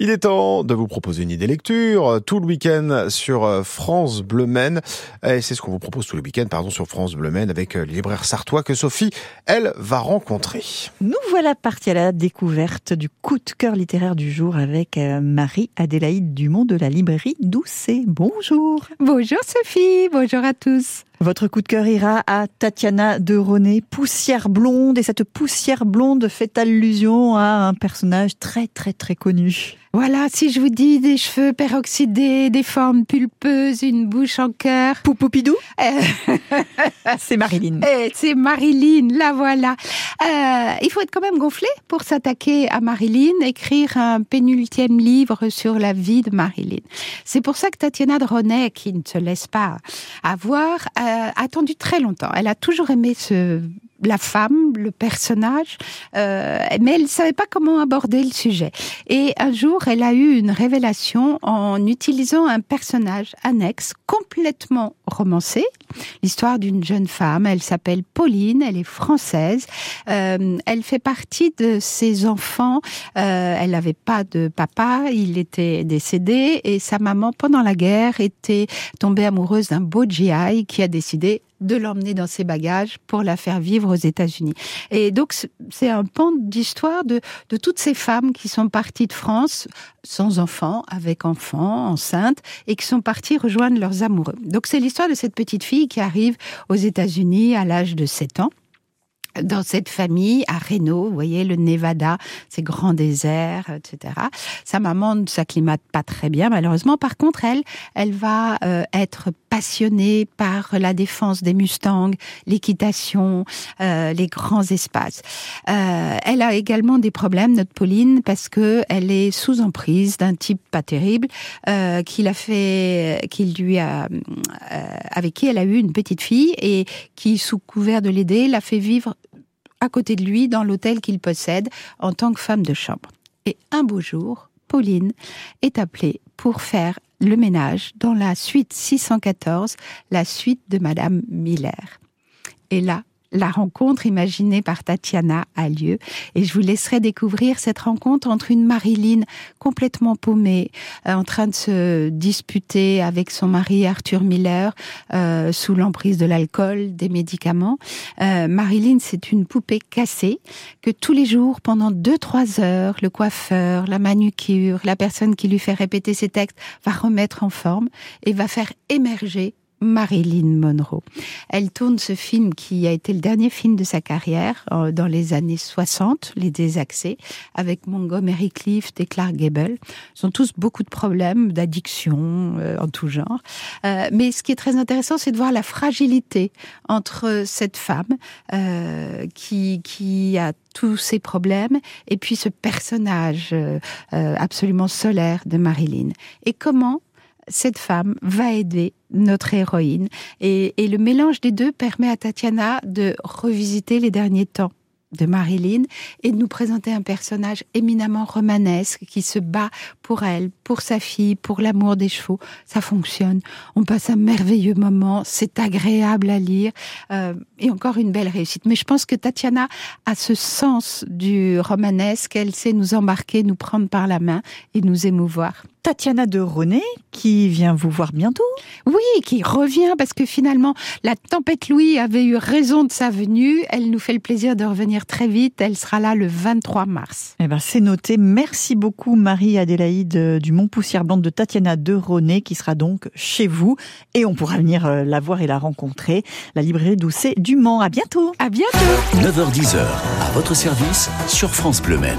Il est temps de vous proposer une idée lecture euh, tout le week-end sur euh, France Bleu Maine. Et c'est ce qu'on vous propose tout le week-end, pardon, sur France Bleu Maine avec euh, les libraires sartois que Sophie, elle, va rencontrer. Nous voilà partis à la découverte du coup de cœur littéraire du jour avec Marie-Adélaïde Dumont de la librairie Doucet. Bonjour. Bonjour Sophie, bonjour à tous. Votre coup de cœur ira à Tatiana de René, Poussière blonde, et cette poussière blonde fait allusion à un personnage très très très connu. Voilà, si je vous dis des cheveux peroxydés, des formes pulpeuses, une bouche en cœur. Poupoupidou euh, C'est Marilyn. Eh, c'est Marilyn, la voilà. Euh, il faut être quand même gonflé pour s'attaquer à Marilyn, écrire un pénultième livre sur la vie de Marilyn. C'est pour ça que Tatiana René, qui ne se laisse pas avoir, a attendu très longtemps. Elle a toujours aimé ce la femme, le personnage, euh, mais elle savait pas comment aborder le sujet. Et un jour, elle a eu une révélation en utilisant un personnage annexe complètement romancé, l'histoire d'une jeune femme. Elle s'appelle Pauline, elle est française. Euh, elle fait partie de ses enfants. Euh, elle n'avait pas de papa, il était décédé et sa maman, pendant la guerre, était tombée amoureuse d'un beau GI qui a décidé de l'emmener dans ses bagages pour la faire vivre aux États-Unis. Et donc, c'est un pan d'histoire de, de toutes ces femmes qui sont parties de France sans enfants, avec enfants, enceintes, et qui sont parties rejoindre leurs amoureux. Donc, c'est l'histoire de cette petite fille qui arrive aux États-Unis à l'âge de 7 ans dans cette famille à Reno, vous voyez le Nevada, ces grands déserts, etc. Sa maman ne s'acclimate pas très bien malheureusement. Par contre, elle, elle va euh, être passionnée par la défense des Mustangs, l'équitation, euh, les grands espaces. Euh, elle a également des problèmes, notre Pauline, parce que elle est sous emprise d'un type pas terrible euh, qui a fait, qui lui a, euh, avec qui elle a eu une petite fille et qui, sous couvert de l'aider, l'a fait vivre à côté de lui dans l'hôtel qu'il possède en tant que femme de chambre. Et un beau jour, Pauline est appelée pour faire le ménage dans la suite 614, la suite de Madame Miller. Et là, la rencontre imaginée par Tatiana a lieu et je vous laisserai découvrir cette rencontre entre une Marilyn complètement paumée, euh, en train de se disputer avec son mari Arthur Miller euh, sous l'emprise de l'alcool, des médicaments. Euh, Marilyn, c'est une poupée cassée que tous les jours, pendant deux trois heures, le coiffeur, la manucure, la personne qui lui fait répéter ses textes va remettre en forme et va faire émerger Marilyn Monroe. Elle tourne ce film qui a été le dernier film de sa carrière euh, dans les années 60, Les Désaxés, avec Montgomery Clift et Clark Gable. Ils ont tous beaucoup de problèmes d'addiction euh, en tout genre. Euh, mais ce qui est très intéressant, c'est de voir la fragilité entre cette femme qui, qui a tous ces problèmes et puis ce personnage absolument solaire de Marilyn. Et comment cette femme va aider notre héroïne. Et, le mélange des deux permet à Tatiana de revisiter les derniers temps de Marilyn et de nous présenter un personnage éminemment romanesque qui se bat pour elle, pour sa fille, pour l'amour des chevaux. Ça fonctionne. On passe un merveilleux moment. C'est agréable à lire euh, et encore une belle réussite. Mais je pense que Tatiana a ce sens du romanesque. Elle sait nous embarquer, nous prendre par la main et nous émouvoir. Tatiana de René, qui vient vous voir bientôt. Oui, qui revient parce que finalement, la tempête Louis avait eu raison de sa venue. Elle nous fait le plaisir de revenir très vite. Elle sera là le 23 mars. Eh ben, c'est noté. Merci beaucoup, Marie-Adélaïde du Mont Poussière Blanche de Tatiana de René, qui sera donc chez vous. Et on pourra venir euh, la voir et la rencontrer. La librairie Doucet du Mans. À bientôt. À bientôt. 9h10h, à votre service sur France Bleu Maine.